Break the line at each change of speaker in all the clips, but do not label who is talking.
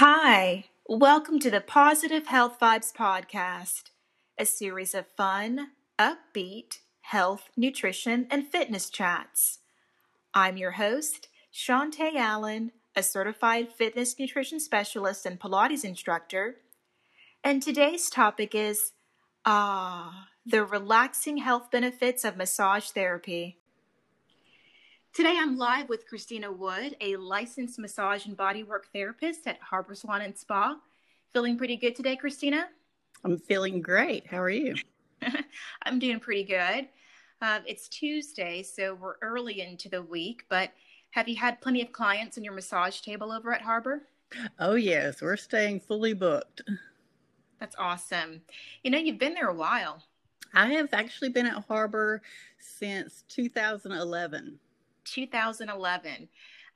Hi, welcome to the Positive Health Vibes Podcast, a series of fun, upbeat health, nutrition, and fitness chats. I'm your host, Shantae Allen, a certified fitness nutrition specialist and Pilates instructor. And today's topic is Ah, the relaxing health benefits of massage therapy. Today I'm live with Christina Wood, a licensed massage and bodywork therapist at Harbor Salon and Spa. Feeling pretty good today, Christina?
I'm feeling great. How are you?
I'm doing pretty good. Uh, it's Tuesday, so we're early into the week, but have you had plenty of clients in your massage table over at Harbor?
Oh, yes, we're staying fully booked.
That's awesome. You know, you've been there a while.
I have actually been at Harbor since 2011.
2011.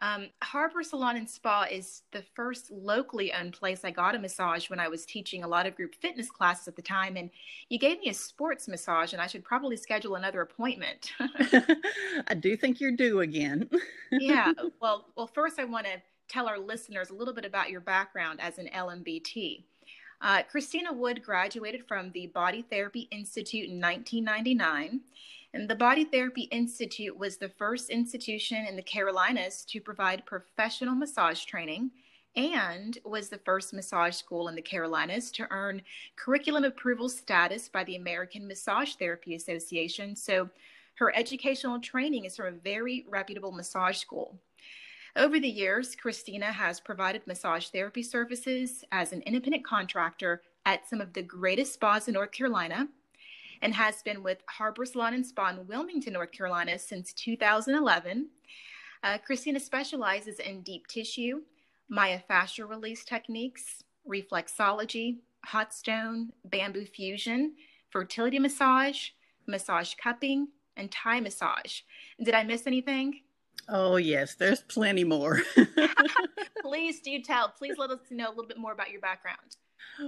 Um, Harbor Salon and Spa is the first locally owned place I got a massage when I was teaching a lot of group fitness classes at the time. And you gave me a sports massage, and I should probably schedule another appointment.
I do think you're due again.
yeah. Well, well, first I want to tell our listeners a little bit about your background as an LMBT. Uh, Christina Wood graduated from the Body Therapy Institute in 1999. And the Body Therapy Institute was the first institution in the Carolinas to provide professional massage training and was the first massage school in the Carolinas to earn curriculum approval status by the American Massage Therapy Association. So her educational training is from a very reputable massage school. Over the years, Christina has provided massage therapy services as an independent contractor at some of the greatest spas in North Carolina and has been with Harbor Salon and Spa in Wilmington, North Carolina since 2011. Uh, Christina specializes in deep tissue, myofascial release techniques, reflexology, hot stone, bamboo fusion, fertility massage, massage cupping, and Thai massage. Did I miss anything?
Oh, yes, there's plenty more.
Please do tell. Please let us know a little bit more about your background.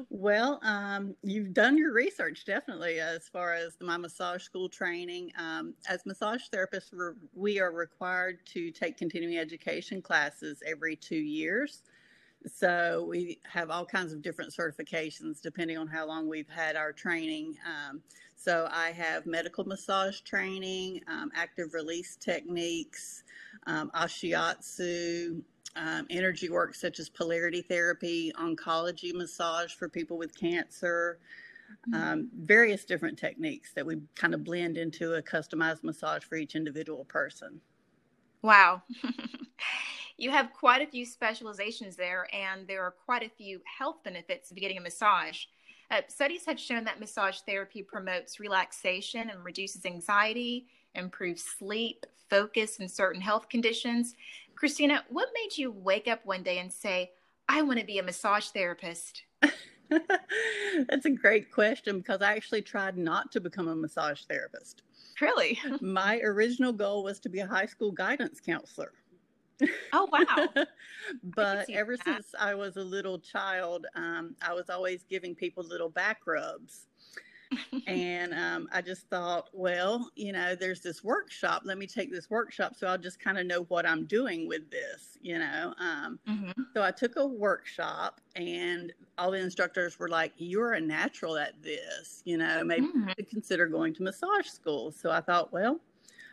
Well, um, you've done your research definitely as far as my massage school training. Um, as massage therapists, we are required to take continuing education classes every two years. So we have all kinds of different certifications depending on how long we've had our training. Um, so I have medical massage training, um, active release techniques, um, ashiatsu, um, energy work such as polarity therapy, oncology massage for people with cancer, mm-hmm. um, various different techniques that we kind of blend into a customized massage for each individual person.
Wow. you have quite a few specializations there, and there are quite a few health benefits of getting a massage. Uh, studies have shown that massage therapy promotes relaxation and reduces anxiety, improves sleep, focus in certain health conditions. Christina, what made you wake up one day and say, I want to be a massage therapist?
That's a great question because I actually tried not to become a massage therapist.
Really?
My original goal was to be a high school guidance counselor.
Oh, wow.
but ever that. since I was a little child, um, I was always giving people little back rubs and um, I just thought, well, you know, there's this workshop. Let me take this workshop so I'll just kind of know what I'm doing with this, you know. Um, mm-hmm. So I took a workshop, and all the instructors were like, You're a natural at this, you know, maybe mm-hmm. consider going to massage school. So I thought, well,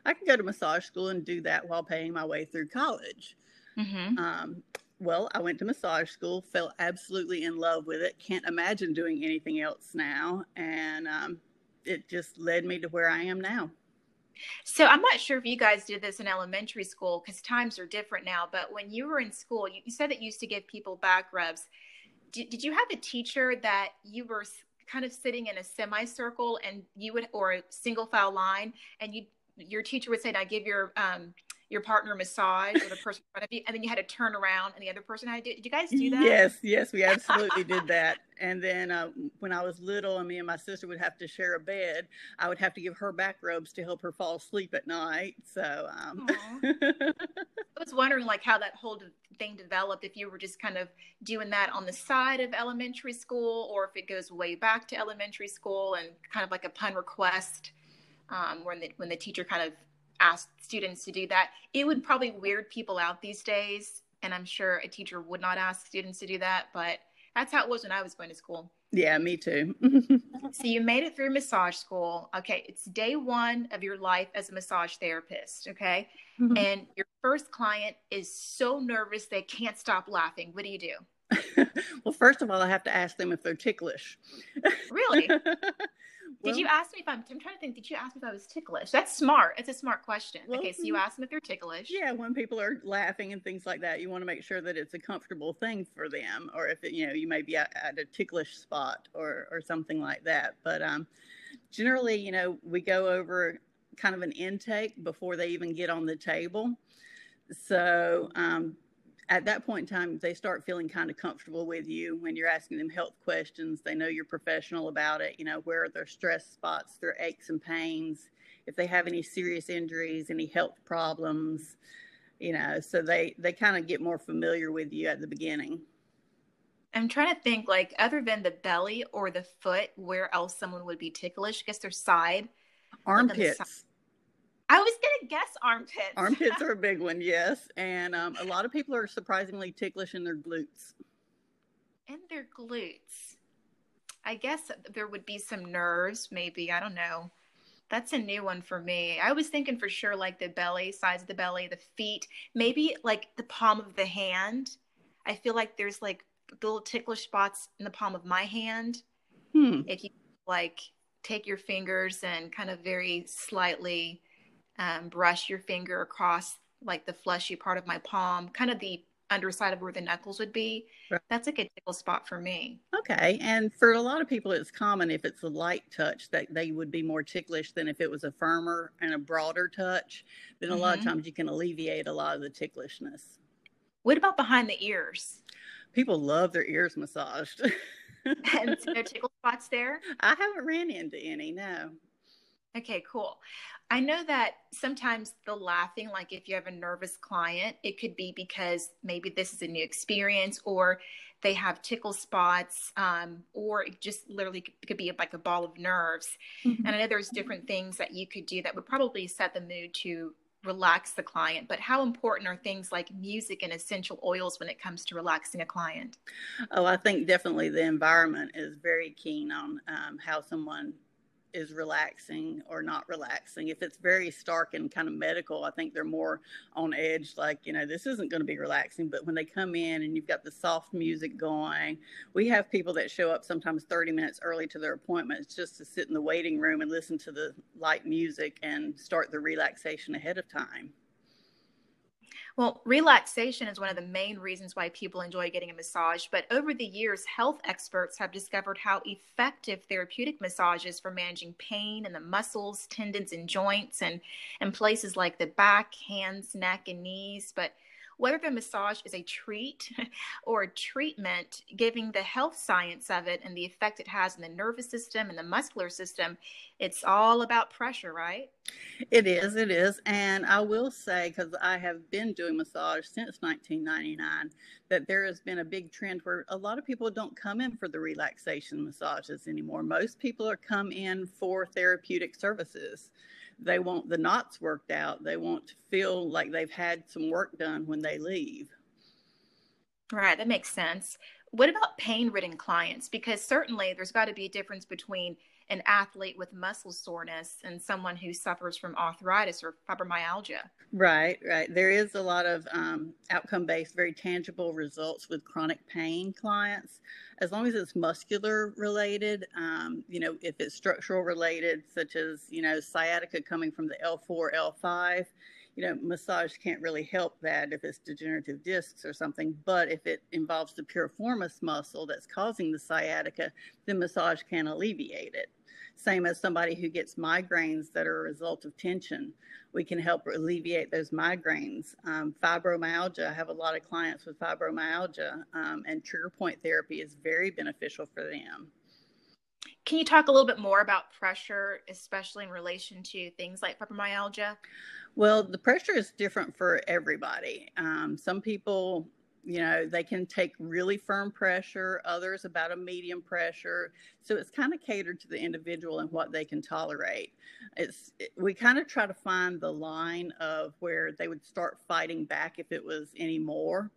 I can go to massage school and do that while paying my way through college. Mm-hmm. Um, well, I went to massage school, fell absolutely in love with it. Can't imagine doing anything else now. And um, it just led me to where I am now.
So I'm not sure if you guys did this in elementary school because times are different now. But when you were in school, you, you said that you used to give people back rubs. Did, did you have a teacher that you were kind of sitting in a semicircle and you would, or a single file line, and you, your teacher would say, "Now give your um, your partner massage or the person in front of you, and then you had to turn around and the other person had to do. Did you guys do that?
Yes, yes, we absolutely did that. And then uh, when I was little, and me and my sister would have to share a bed, I would have to give her back rubs to help her fall asleep at night. So um...
I was wondering like how that whole thing developed. If you were just kind of doing that on the side of elementary school, or if it goes way back to elementary school and kind of like upon request. Um, when the when the teacher kind of ask students to do that. It would probably weird people out these days and I'm sure a teacher would not ask students to do that, but that's how it was when I was going to school.
Yeah, me too.
so you made it through massage school. Okay, it's day one of your life as a massage therapist. Okay, mm-hmm. and your first client is so nervous they can't stop laughing. What do you do?
well, first of all, I have to ask them if they're ticklish.
Really? Well, did you ask me if I'm? I'm trying to think. Did you ask me if I was ticklish? That's smart. It's a smart question. Well, okay, so you ask them if they're ticklish.
Yeah, when people are laughing and things like that, you want to make sure that it's a comfortable thing for them, or if it, you know you may be at, at a ticklish spot or or something like that. But um, generally, you know, we go over kind of an intake before they even get on the table. So um, at that point in time, they start feeling kind of comfortable with you when you're asking them health questions. They know you're professional about it. You know, where are their stress spots, their aches and pains, if they have any serious injuries, any health problems, you know, so they, they kind of get more familiar with you at the beginning.
I'm trying to think like other than the belly or the foot, where else someone would be ticklish? I guess their side.
Armpits.
I was gonna guess armpits.
Armpits are a big one, yes, and um, a lot of people are surprisingly ticklish in their glutes.
In their glutes, I guess there would be some nerves, maybe. I don't know. That's a new one for me. I was thinking for sure like the belly, sides of the belly, the feet, maybe like the palm of the hand. I feel like there's like little ticklish spots in the palm of my hand. Hmm. If you like take your fingers and kind of very slightly um, brush your finger across like the fleshy part of my palm, kind of the underside of where the knuckles would be. Right. That's a good tickle spot for me.
Okay. And for a lot of people, it's common if it's a light touch that they would be more ticklish than if it was a firmer and a broader touch. Then mm-hmm. a lot of mm-hmm. times you can alleviate a lot of the ticklishness.
What about behind the ears?
People love their ears massaged.
and no tickle spots there?
I haven't ran into any, no.
Okay, cool. I know that sometimes the laughing, like if you have a nervous client, it could be because maybe this is a new experience or they have tickle spots, um, or it just literally could be like a ball of nerves. Mm-hmm. And I know there's different things that you could do that would probably set the mood to relax the client. But how important are things like music and essential oils when it comes to relaxing a client?
Oh, I think definitely the environment is very keen on um, how someone is relaxing or not relaxing. If it's very stark and kind of medical, I think they're more on edge, like, you know, this isn't going to be relaxing. But when they come in and you've got the soft music going, we have people that show up sometimes 30 minutes early to their appointments just to sit in the waiting room and listen to the light music and start the relaxation ahead of time.
Well, relaxation is one of the main reasons why people enjoy getting a massage. But over the years, health experts have discovered how effective therapeutic massage is for managing pain in the muscles, tendons, and joints, and, and places like the back, hands, neck, and knees. But whether the massage is a treat or a treatment, giving the health science of it and the effect it has in the nervous system and the muscular system, it's all about pressure, right?
It is, it is. And I will say, because I have been doing massage since 1999, that there has been a big trend where a lot of people don't come in for the relaxation massages anymore. Most people are come in for therapeutic services they want the knots worked out. They want to feel like they've had some work done when they leave.
Right, that makes sense. What about pain ridden clients? Because certainly there's got to be a difference between an athlete with muscle soreness and someone who suffers from arthritis or fibromyalgia.
Right, right. There is a lot of um, outcome based, very tangible results with chronic pain clients. As long as it's muscular related, um, you know, if it's structural related, such as, you know, sciatica coming from the L4, L5, you know, massage can't really help that if it's degenerative discs or something. But if it involves the piriformis muscle that's causing the sciatica, then massage can alleviate it. Same as somebody who gets migraines that are a result of tension. We can help alleviate those migraines. Um, fibromyalgia, I have a lot of clients with fibromyalgia, um, and trigger point therapy is very beneficial for them.
Can you talk a little bit more about pressure, especially in relation to things like fibromyalgia?
Well, the pressure is different for everybody. Um, some people you know, they can take really firm pressure, others about a medium pressure. So it's kind of catered to the individual and what they can tolerate. It's it, we kind of try to find the line of where they would start fighting back if it was any more,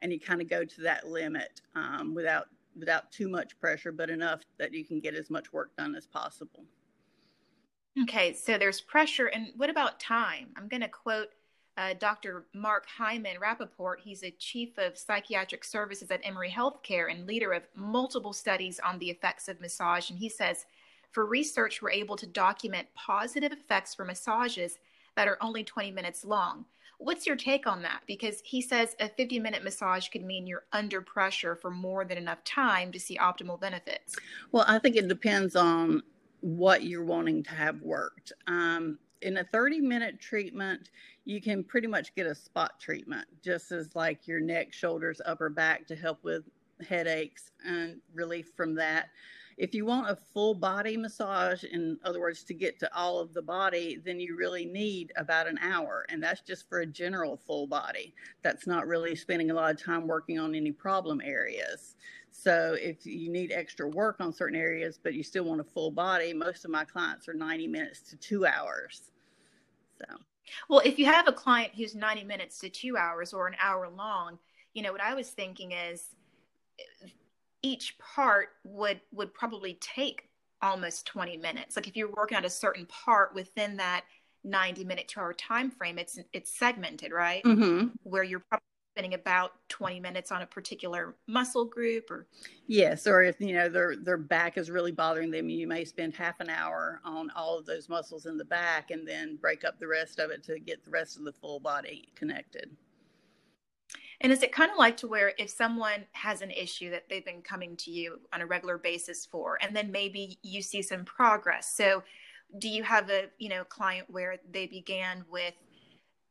and you kind of go to that limit um, without without too much pressure, but enough that you can get as much work done as possible.
Okay, so there's pressure, and what about time? I'm going to quote uh, Dr. Mark Hyman Rapaport. He's a chief of psychiatric services at Emory Healthcare and leader of multiple studies on the effects of massage. And he says, for research, we're able to document positive effects for massages that are only 20 minutes long. What's your take on that? Because he says a 50 minute massage could mean you're under pressure for more than enough time to see optimal benefits.
Well, I think it depends on what you're wanting to have worked. Um, in a 30 minute treatment, you can pretty much get a spot treatment, just as like your neck, shoulders, upper back to help with headaches and relief from that. If you want a full body massage, in other words, to get to all of the body, then you really need about an hour. And that's just for a general full body. That's not really spending a lot of time working on any problem areas. So if you need extra work on certain areas, but you still want a full body, most of my clients are 90 minutes to two hours. So,
well, if you have a client who's 90 minutes to two hours or an hour long, you know, what I was thinking is each part would would probably take almost 20 minutes. Like if you're working on a certain part within that 90 minute to hour time frame, it's it's segmented, right?
Mm-hmm.
Where you're probably spending about 20 minutes on a particular muscle group or?
Yes or if you know their their back is really bothering them you may spend half an hour on all of those muscles in the back and then break up the rest of it to get the rest of the full body connected.
And is it kind of like to where if someone has an issue that they've been coming to you on a regular basis for and then maybe you see some progress so do you have a you know client where they began with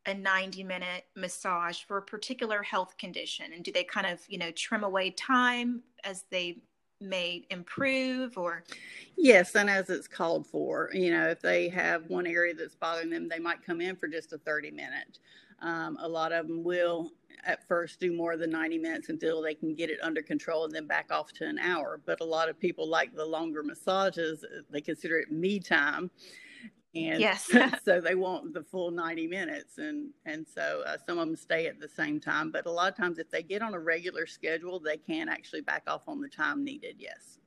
a 90 minute massage for a particular health condition? And do they kind of you know trim away time as they may improve or?
Yes and as it's called for you know if they have one area that's bothering them they might come in for just a 30 minute. Um, a lot of them will at first do more than 90 minutes until they can get it under control and then back off to an hour. But a lot of people like the longer massages they consider it me time and
yes.
so they want the full 90 minutes and and so uh, some of them stay at the same time but a lot of times if they get on a regular schedule they can actually back off on the time needed yes.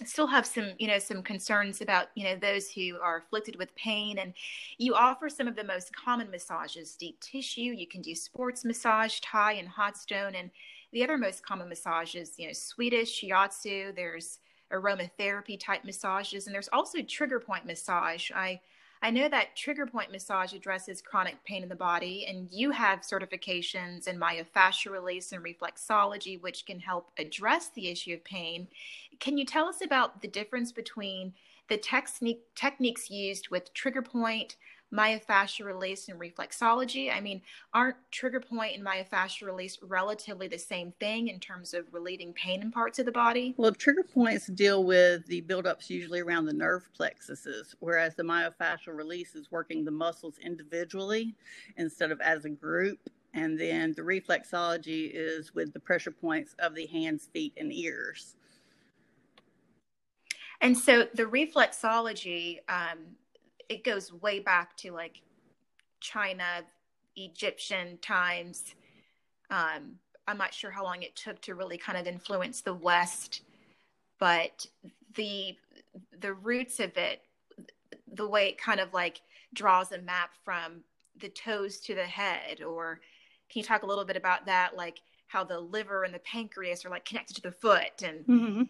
I still have some you know some concerns about you know those who are afflicted with pain and you offer some of the most common massages deep tissue you can do sports massage thai and hot stone and the other most common massages you know swedish shiatsu there's aromatherapy type massages, and there's also trigger point massage. I I know that trigger point massage addresses chronic pain in the body, and you have certifications in myofascial release and reflexology, which can help address the issue of pain. Can you tell us about the difference between the technique, techniques used with trigger point, myofascial release and reflexology. I mean, aren't trigger point and myofascial release relatively the same thing in terms of relieving pain in parts of the body?
Well, trigger points deal with the buildups usually around the nerve plexuses, whereas the myofascial release is working the muscles individually instead of as a group. And then the reflexology is with the pressure points of the hands, feet, and ears.
And so the reflexology, um, it goes way back to like China, Egyptian times. Um, I'm not sure how long it took to really kind of influence the West, but the the roots of it, the way it kind of like draws a map from the toes to the head, or can you talk a little bit about that, like how the liver and the pancreas are like connected to the foot and
mm-hmm.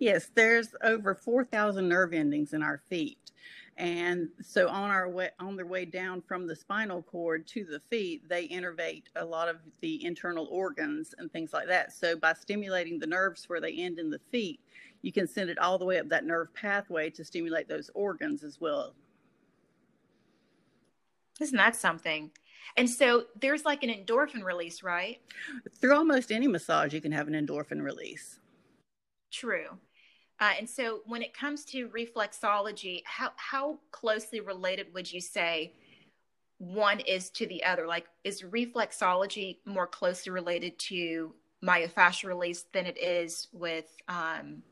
yes there's over 4000 nerve endings in our feet and so on our way on their way down from the spinal cord to the feet they innervate a lot of the internal organs and things like that. So by stimulating the nerves where they end in the feet you can send it all the way up that nerve pathway to stimulate those organs as well.
Isn't that something? And so there's like an endorphin release right?
Through almost any massage you can have an endorphin release.
True uh, and so when it comes to reflexology, how, how closely related would you say one is to the other? Like, is reflexology more closely related to myofascial release than it is with um,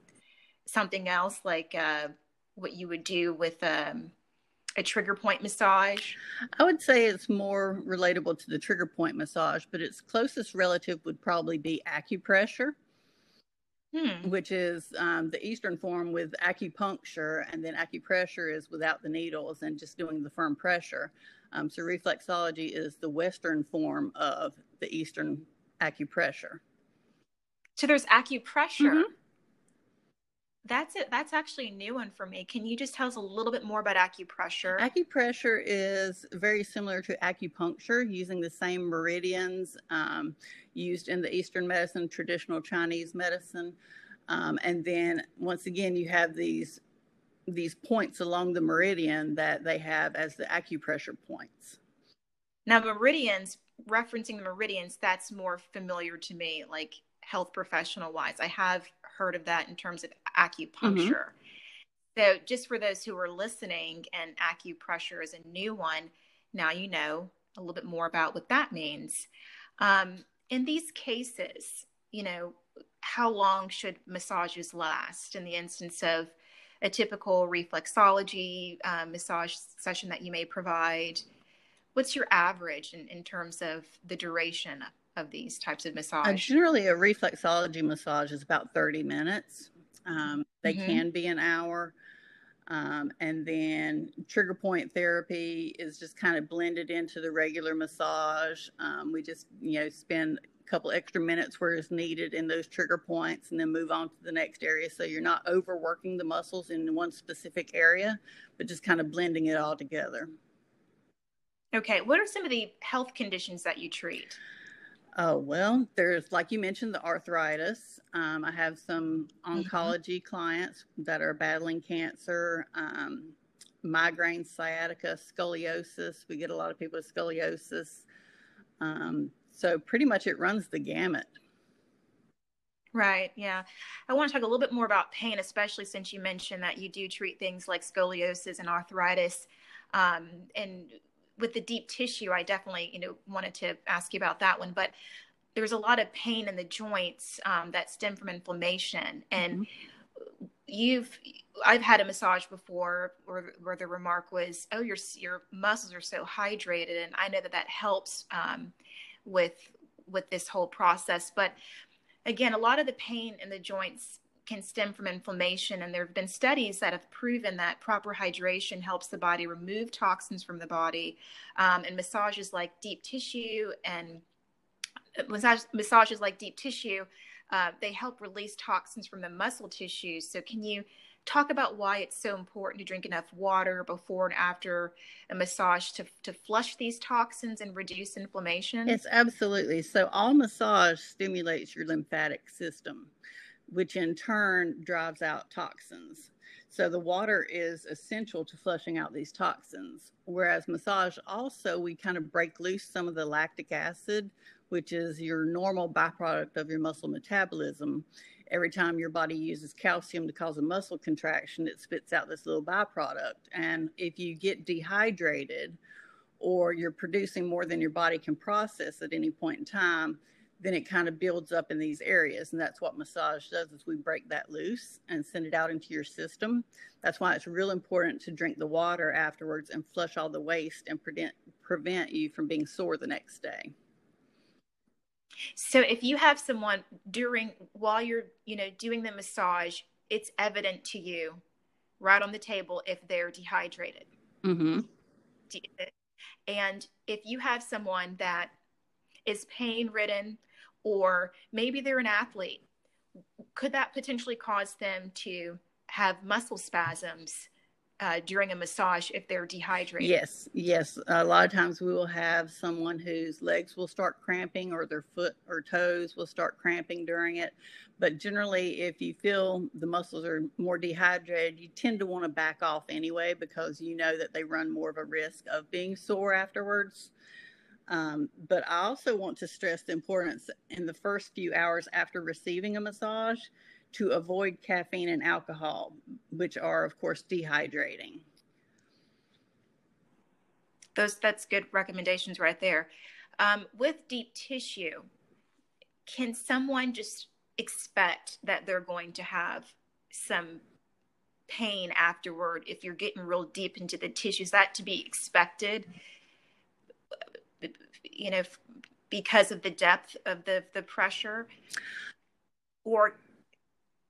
something else, like uh, what you would do with um, a trigger point massage?
I would say it's more relatable to the trigger point massage, but its closest relative would probably be acupressure. Hmm. Which is um, the Eastern form with acupuncture, and then acupressure is without the needles and just doing the firm pressure. Um, so reflexology is the Western form of the Eastern acupressure.
So there's acupressure. Mm-hmm. That's it. That's actually a new one for me. Can you just tell us a little bit more about acupressure?
Acupressure is very similar to acupuncture, using the same meridians um, used in the Eastern medicine, traditional Chinese medicine. Um, and then once again, you have these these points along the meridian that they have as the acupressure points.
Now, meridians, referencing the meridians, that's more familiar to me, like health professional wise. I have heard of that in terms of acupuncture. Mm-hmm. So, just for those who are listening, and acupressure is a new one, now you know a little bit more about what that means. Um, in these cases, you know, how long should massages last in the instance of a typical reflexology uh, massage session that you may provide? What's your average in, in terms of the duration of these types of uh, massage? Uh,
generally, a reflexology massage is about 30 minutes. Um, they mm-hmm. can be an hour. Um, and then trigger point therapy is just kind of blended into the regular massage. Um, we just, you know, spend a couple extra minutes where it's needed in those trigger points and then move on to the next area so you're not overworking the muscles in one specific area but just kind of blending it all together
okay what are some of the health conditions that you treat
oh well there's like you mentioned the arthritis um, i have some mm-hmm. oncology mm-hmm. clients that are battling cancer um, migraine sciatica scoliosis we get a lot of people with scoliosis um, so pretty much it runs the gamut.
Right. Yeah. I want to talk a little bit more about pain, especially since you mentioned that you do treat things like scoliosis and arthritis. Um, and with the deep tissue, I definitely, you know, wanted to ask you about that one. But there's a lot of pain in the joints um, that stem from inflammation. And mm-hmm. you've, I've had a massage before where, where the remark was, "Oh, your your muscles are so hydrated," and I know that that helps. Um, with with this whole process but again a lot of the pain in the joints can stem from inflammation and there have been studies that have proven that proper hydration helps the body remove toxins from the body um, and massages like deep tissue and uh, massage, massages like deep tissue uh, they help release toxins from the muscle tissues so can you talk about why it's so important to drink enough water before and after a massage to, to flush these toxins and reduce inflammation?
Yes, absolutely. So, all massage stimulates your lymphatic system, which in turn drives out toxins. So, the water is essential to flushing out these toxins. Whereas massage also, we kind of break loose some of the lactic acid, which is your normal byproduct of your muscle metabolism every time your body uses calcium to cause a muscle contraction, it spits out this little byproduct. And if you get dehydrated or you're producing more than your body can process at any point in time, then it kind of builds up in these areas. And that's what massage does is we break that loose and send it out into your system. That's why it's real important to drink the water afterwards and flush all the waste and prevent prevent you from being sore the next day.
So if you have someone during while you're, you know, doing the massage, it's evident to you right on the table if they're dehydrated. Mm-hmm. And if you have someone that is pain ridden or maybe they're an athlete, could that potentially cause them to have muscle spasms uh, during a massage if they're dehydrated.
Yes, yes. A lot of times we will have someone whose legs will start cramping or their foot or toes will start cramping during it. But generally, if you feel the muscles are more dehydrated, you tend to want to back off anyway because you know that they run more of a risk of being sore afterwards. Um, but I also want to stress the importance in the first few hours after receiving a massage to avoid caffeine and alcohol, which are, of course, dehydrating.
those that's good recommendations right there. Um, with deep tissue, can someone just expect that they're going to have some pain afterward if you're getting real deep into the tissue? Is that to be expected? You know, because of the depth of the the pressure, or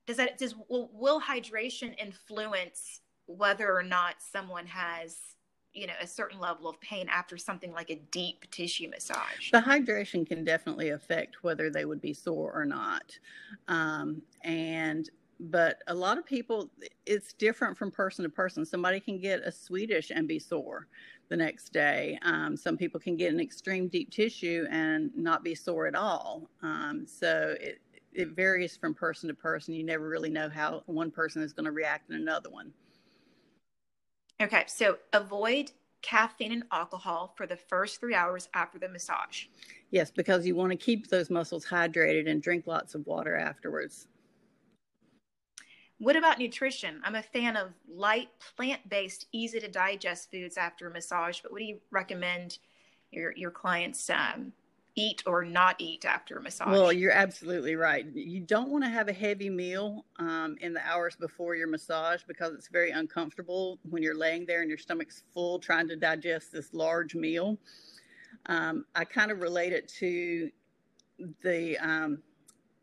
does that does will, will hydration influence whether or not someone has you know a certain level of pain after something like a deep tissue massage?
The hydration can definitely affect whether they would be sore or not. Um, and but a lot of people it's different from person to person somebody can get a swedish and be sore the next day um, some people can get an extreme deep tissue and not be sore at all um, so it, it varies from person to person. You never really know how one person is going to react in another one.
Okay, so avoid caffeine and alcohol for the first three hours after the massage.
Yes, because you want to keep those muscles hydrated and drink lots of water afterwards.
What about nutrition? I'm a fan of light, plant based, easy to digest foods after a massage, but what do you recommend your, your clients um, eat or not eat after a massage.
Well, you're absolutely right. You don't want to have a heavy meal um, in the hours before your massage because it's very uncomfortable when you're laying there and your stomach's full trying to digest this large meal. Um, I kind of relate it to the um,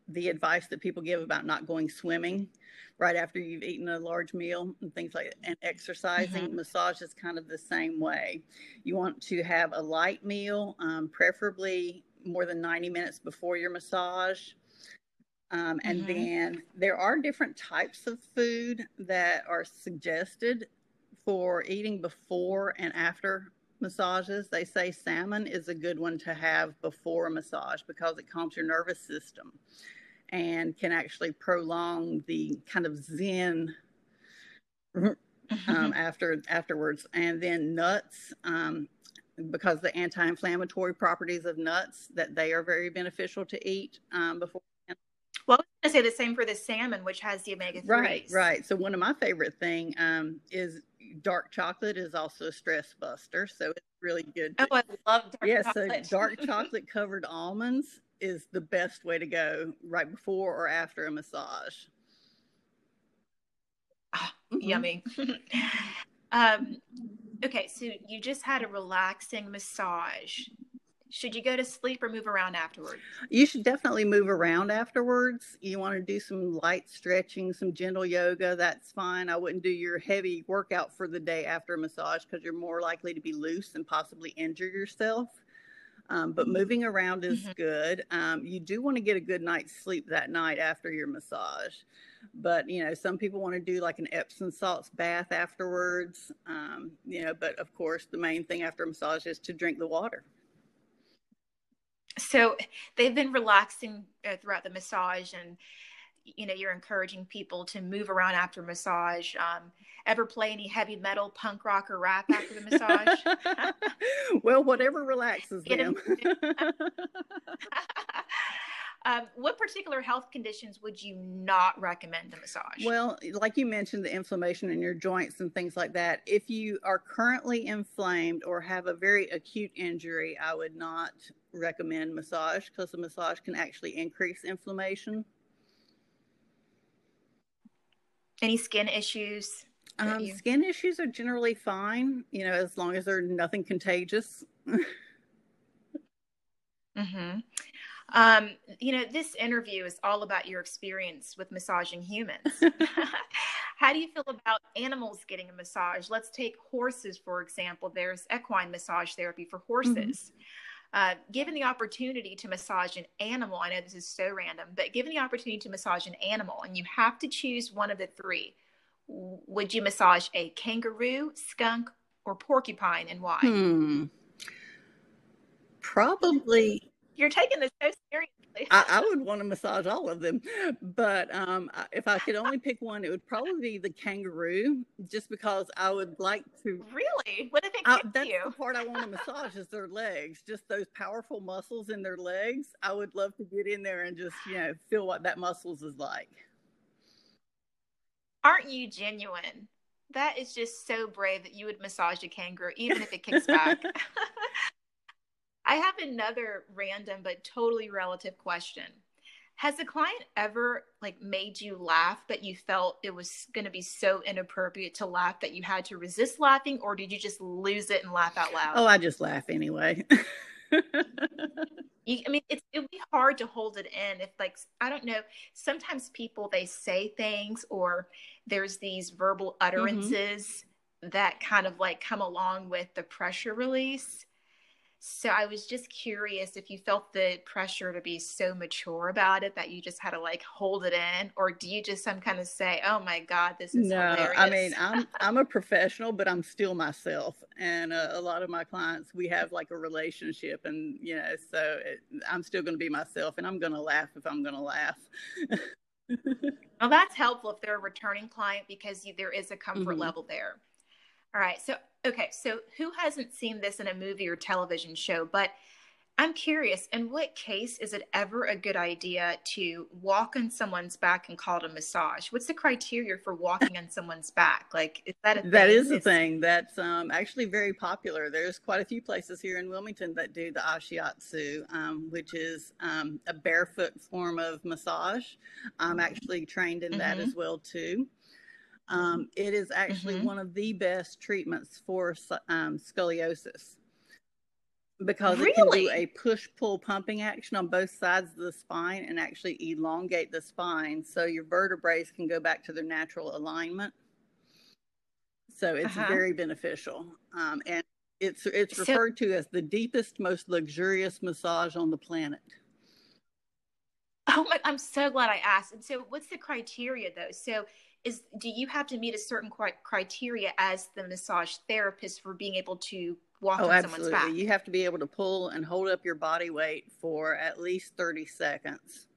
the advice that people give about not going swimming right after you've eaten a large meal and things like that. And exercising, mm-hmm. massage is kind of the same way. You want to have a light meal, um, preferably more than 90 minutes before your massage. Um, and mm-hmm. then there are different types of food that are suggested for eating before and after massages. They say salmon is a good one to have before a massage because it calms your nervous system and can actually prolong the kind of zen um, after afterwards. And then nuts, um, because the anti-inflammatory properties of nuts that they are very beneficial to eat um, before.
Well, I was going to say the same for the salmon, which has the omega
three. Right, right. So one of my favorite thing um, is dark chocolate is also a stress buster, so it's really good.
To, oh, I love dark
yeah,
chocolate.
so dark chocolate covered almonds is the best way to go right before or after a massage.
Oh, mm-hmm. Yummy. um, okay, so you just had a relaxing massage. Should you go to sleep or move around afterwards?
You should definitely move around afterwards. You want to do some light stretching, some gentle yoga, that's fine. I wouldn't do your heavy workout for the day after a massage because you're more likely to be loose and possibly injure yourself. Um, but moving around is mm-hmm. good. Um, you do want to get a good night's sleep that night after your massage. But, you know, some people want to do like an Epsom salts bath afterwards. Um, you know, but of course, the main thing after a massage is to drink the water.
So they've been relaxing uh, throughout the massage and you know you're encouraging people to move around after massage um, ever play any heavy metal punk rock or rap after the massage?
Well whatever relaxes them.
Um, what particular health conditions would you not recommend the massage?
Well like you mentioned the inflammation in your joints and things like that. If you are currently inflamed or have a very acute injury i would not recommend massage because the massage can actually increase inflammation
any skin issues?
Um, you... Skin issues are generally fine, you know, as long as they're nothing contagious.
mm-hmm. Um, you know, this interview is all about your experience with massaging humans. How do you feel about animals getting a massage? Let's take horses, for example. There's equine massage therapy for horses. Mm-hmm. Uh, given the opportunity to massage an animal, I know this is so random, but given the opportunity to massage an animal and you have to choose one of the three, would you massage a kangaroo, skunk, or porcupine and why?
Hmm. Probably.
You're taking this so seriously.
I, I, would want to massage all of them, but um, if I could only pick one, it would probably be the kangaroo, just because I would like to.
Really? What did they give
that's
you?
the part I want to massage is their legs, just those powerful muscles in their legs. I would love to get in there and just you know feel what that muscles is like.
Aren't you genuine? that is just so brave that you would massage a kangaroo, even if it kicks back. I have another random but totally relative question. Has a client ever like made you laugh, but you felt it was going to be so inappropriate to laugh that you had to resist laughing, or did you just lose it and laugh out loud?
Oh, I just laugh anyway.
you, I mean, it's, it would be hard to hold it in if, like, I don't know. Sometimes people they say things, or there's these verbal mm-hmm. utterances mm-hmm. that kind of like come along with the pressure release so I was just curious if you felt the pressure to be so mature about it that you just had to like hold it in, or do you just some kind of say, "Oh my God, this is no"? Hilarious.
I mean, I'm I'm a professional, but I'm still myself, and uh, a lot of my clients we have like a relationship, and you know, so it, I'm still going to be myself, and I'm going to laugh if I'm going to laugh.
well, that's helpful if they're a returning client because you, there is a comfort mm-hmm. level there. All right. So, okay. So, who hasn't seen this in a movie or television show? But I'm curious, in what case is it ever a good idea to walk on someone's back and call it a massage? What's the criteria for walking on someone's back? Like, is that a thing?
That is a thing. That's um, actually very popular. There's quite a few places here in Wilmington that do the ashiatsu, um, which is um, a barefoot form of massage. I'm actually trained in mm-hmm. that as well too. Um, it is actually mm-hmm. one of the best treatments for um, scoliosis because really? it can do a push pull pumping action on both sides of the spine and actually elongate the spine so your vertebrae can go back to their natural alignment. So it's uh-huh. very beneficial. Um, and it's it's referred so, to as the deepest, most luxurious massage on the planet.
Oh my, I'm so glad I asked. And so what's the criteria though? So is do you have to meet a certain criteria as the massage therapist for being able to walk oh, on absolutely. someone's back?
You have to be able to pull and hold up your body weight for at least 30 seconds.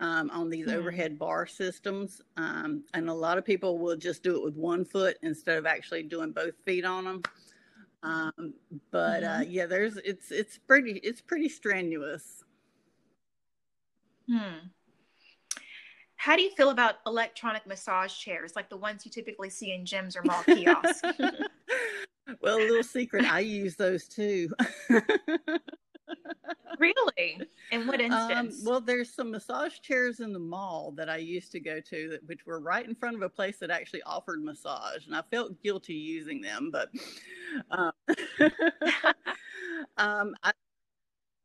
Um, on these mm-hmm. overhead bar systems. Um, and a lot of people will just do it with one foot instead of actually doing both feet on them. Um, but mm-hmm. uh, yeah, there's it's it's pretty it's pretty strenuous.
Hmm. How do you feel about electronic massage chairs, like the ones you typically see in gyms or mall kiosks?
well, a little secret, I use those too.
really? In what um, instance?
Um, well, there's some massage chairs in the mall that I used to go to, that, which were right in front of a place that actually offered massage, and I felt guilty using them, but. Um,
um, I,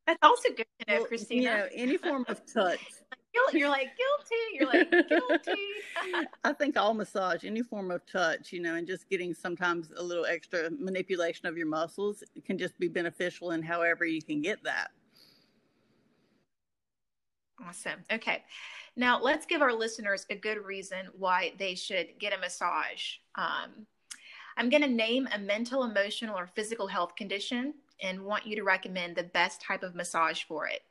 That's also good to know, well, Christina.
You know, any form of touch
you're like guilty. You're like guilty.
I think all massage, any form of touch, you know, and just getting sometimes a little extra manipulation of your muscles can just be beneficial in however you can get that.
Awesome. Okay. Now let's give our listeners a good reason why they should get a massage. Um, I'm going to name a mental, emotional, or physical health condition and want you to recommend the best type of massage for it.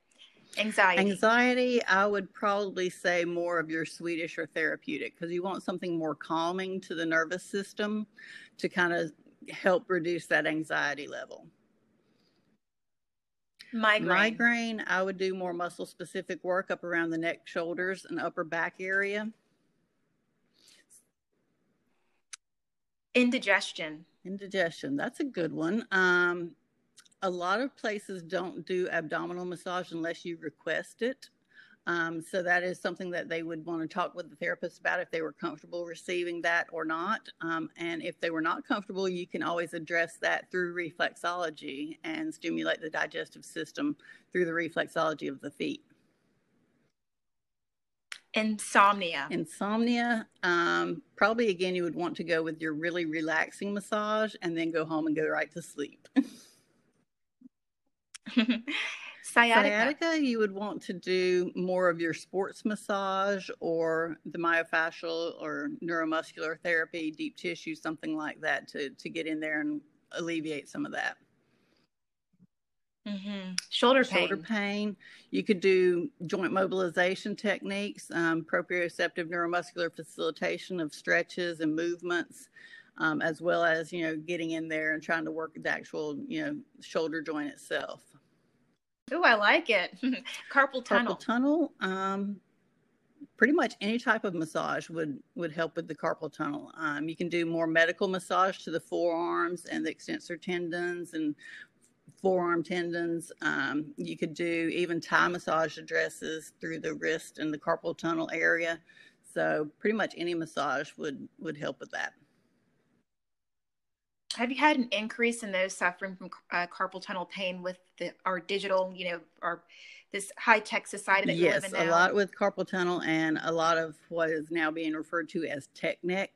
Anxiety.
Anxiety, I would probably say more of your Swedish or therapeutic because you want something more calming to the nervous system to kind of help reduce that anxiety level.
Migraine.
Migraine, I would do more muscle specific work up around the neck, shoulders, and upper back area.
Indigestion.
Indigestion, that's a good one. Um, a lot of places don't do abdominal massage unless you request it. Um, so that is something that they would want to talk with the therapist about if they were comfortable receiving that or not. Um, and if they were not comfortable, you can always address that through reflexology and stimulate the digestive system through the reflexology of the feet.
Insomnia.
Insomnia. Um, probably again, you would want to go with your really relaxing massage and then go home and go right to sleep.
Sciatica.
Sciatica, you would want to do more of your sports massage or the myofascial or neuromuscular therapy, deep tissue, something like that to, to get in there and alleviate some of that.
Mm-hmm. Shoulder pain.
Shoulder pain. You could do joint mobilization techniques, um, proprioceptive neuromuscular facilitation of stretches and movements, um, as well as you know getting in there and trying to work the actual you know shoulder joint itself.
Oh, I like it. Carpal tunnel.
Carpal tunnel. Um, pretty much any type of massage would would help with the carpal tunnel. Um, you can do more medical massage to the forearms and the extensor tendons and forearm tendons. Um, you could do even Thai massage addresses through the wrist and the carpal tunnel area. So pretty much any massage would would help with that.
Have you had an increase in those suffering from uh, carpal tunnel pain with the, our digital, you know, our this high tech society that
yes,
you live in
a lot with carpal tunnel and a lot of what is now being referred to as tech neck.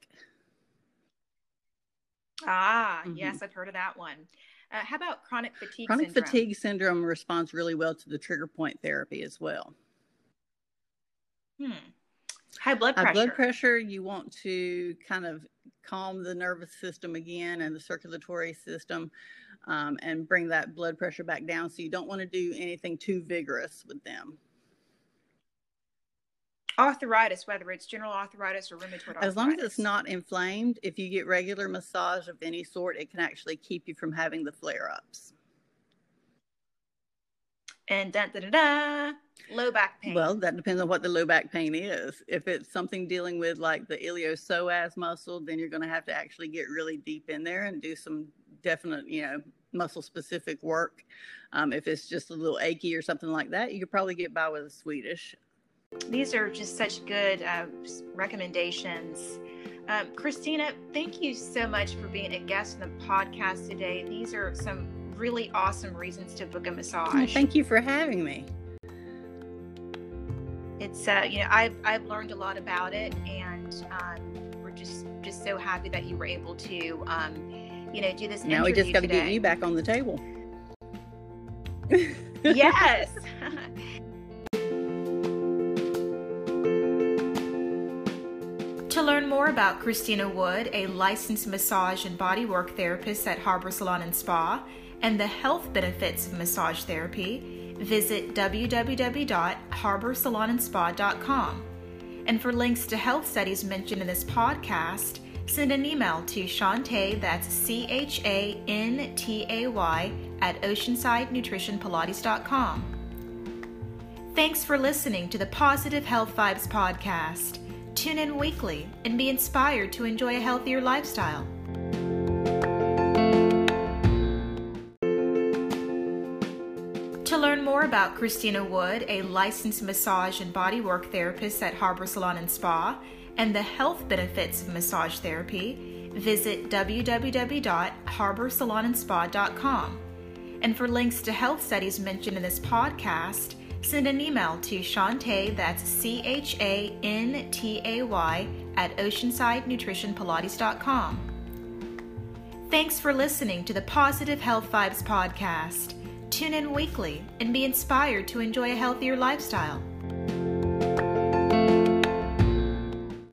Ah, mm-hmm. yes, I've heard of that one. Uh, how about chronic fatigue
chronic
syndrome?
fatigue syndrome responds really well to the trigger point therapy as well.
Hmm. High blood pressure.
High blood pressure, you want to kind of calm the nervous system again and the circulatory system um, and bring that blood pressure back down. So you don't want to do anything too vigorous with them.
Arthritis, whether it's general arthritis or rheumatoid arthritis.
As long as it's not inflamed, if you get regular massage of any sort, it can actually keep you from having the flare ups.
And da da da da, low back pain.
Well, that depends on what the low back pain is. If it's something dealing with like the iliopsoas muscle, then you're going to have to actually get really deep in there and do some definite, you know, muscle specific work. Um, if it's just a little achy or something like that, you could probably get by with a Swedish.
These are just such good uh, recommendations. Um, Christina, thank you so much for being a guest on the podcast today. These are some really awesome reasons to book a massage.
Oh, thank you for having me.
It's uh, you know I've I've learned a lot about it, and um, we're just just so happy that you were able to um, you know, do this.
Now we just got to get you back on the table.
yes. to learn more about Christina Wood, a licensed massage and bodywork therapist at Harbor Salon and Spa, and the health benefits of massage therapy, visit www.harborsalonandspa.com. And for links to health studies mentioned in this podcast, send an email to Chantay, that's C H A N T A Y, at oceansidenutritionpilates.com. Thanks for listening to the Positive Health Vibes podcast. Tune in weekly and be inspired to enjoy a healthier lifestyle. More about Christina Wood, a licensed massage and bodywork therapist at Harbor Salon and Spa, and the health benefits of massage therapy, visit www.harborsalonandspa.com. And for links to health studies mentioned in this podcast, send an email to Chantay, that's C H A N T A Y, at oceansidenutritionpilates.com. Thanks for listening to the Positive Health Vibes podcast. Tune in weekly and be inspired to enjoy a healthier lifestyle.